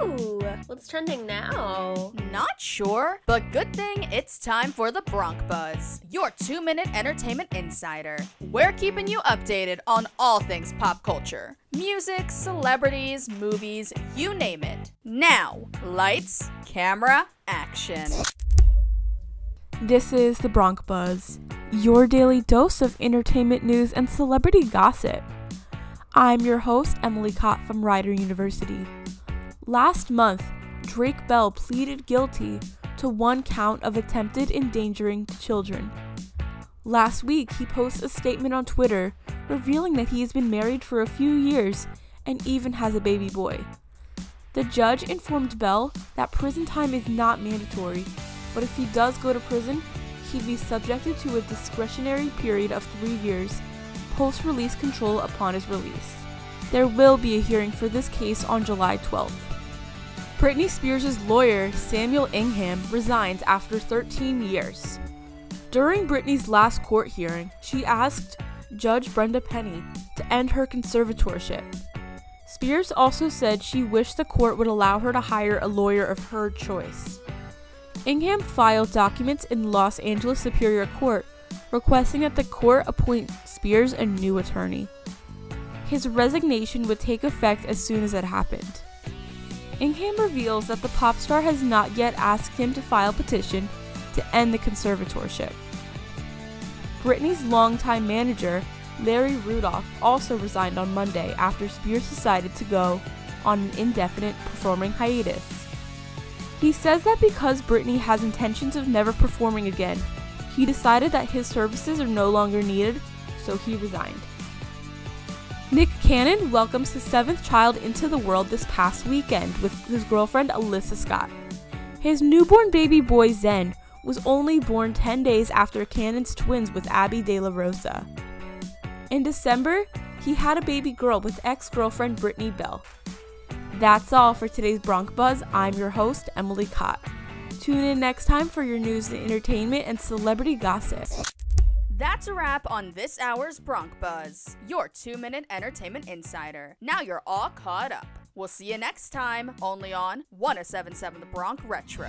Ooh, what's trending now? Not sure, but good thing it's time for the Bronc Buzz, your two minute entertainment insider. We're keeping you updated on all things pop culture music, celebrities, movies, you name it. Now, lights, camera, action. This is the Bronc Buzz, your daily dose of entertainment news and celebrity gossip. I'm your host, Emily Katt from Rider University. Last month, Drake Bell pleaded guilty to one count of attempted endangering children. Last week, he posts a statement on Twitter revealing that he has been married for a few years and even has a baby boy. The judge informed Bell that prison time is not mandatory, but if he does go to prison, he'd be subjected to a discretionary period of three years post release control upon his release. There will be a hearing for this case on July 12th. Britney Spears' lawyer, Samuel Ingham, resigns after 13 years. During Britney's last court hearing, she asked Judge Brenda Penny to end her conservatorship. Spears also said she wished the court would allow her to hire a lawyer of her choice. Ingham filed documents in Los Angeles Superior Court requesting that the court appoint Spears a new attorney. His resignation would take effect as soon as it happened. Ingham reveals that the pop star has not yet asked him to file petition to end the conservatorship. Britney's longtime manager, Larry Rudolph, also resigned on Monday after Spears decided to go on an indefinite performing hiatus. He says that because Britney has intentions of never performing again, he decided that his services are no longer needed, so he resigned. Nick Cannon welcomes his seventh child into the world this past weekend with his girlfriend Alyssa Scott. His newborn baby boy Zen was only born 10 days after Cannon's twins with Abby De La Rosa. In December, he had a baby girl with ex girlfriend Brittany Bell. That's all for today's Bronc Buzz. I'm your host, Emily Katt. Tune in next time for your news and entertainment and celebrity gossip. That's a wrap on this hour's Bronc Buzz, your two minute entertainment insider. Now you're all caught up. We'll see you next time, only on 1077 The Bronc Retro.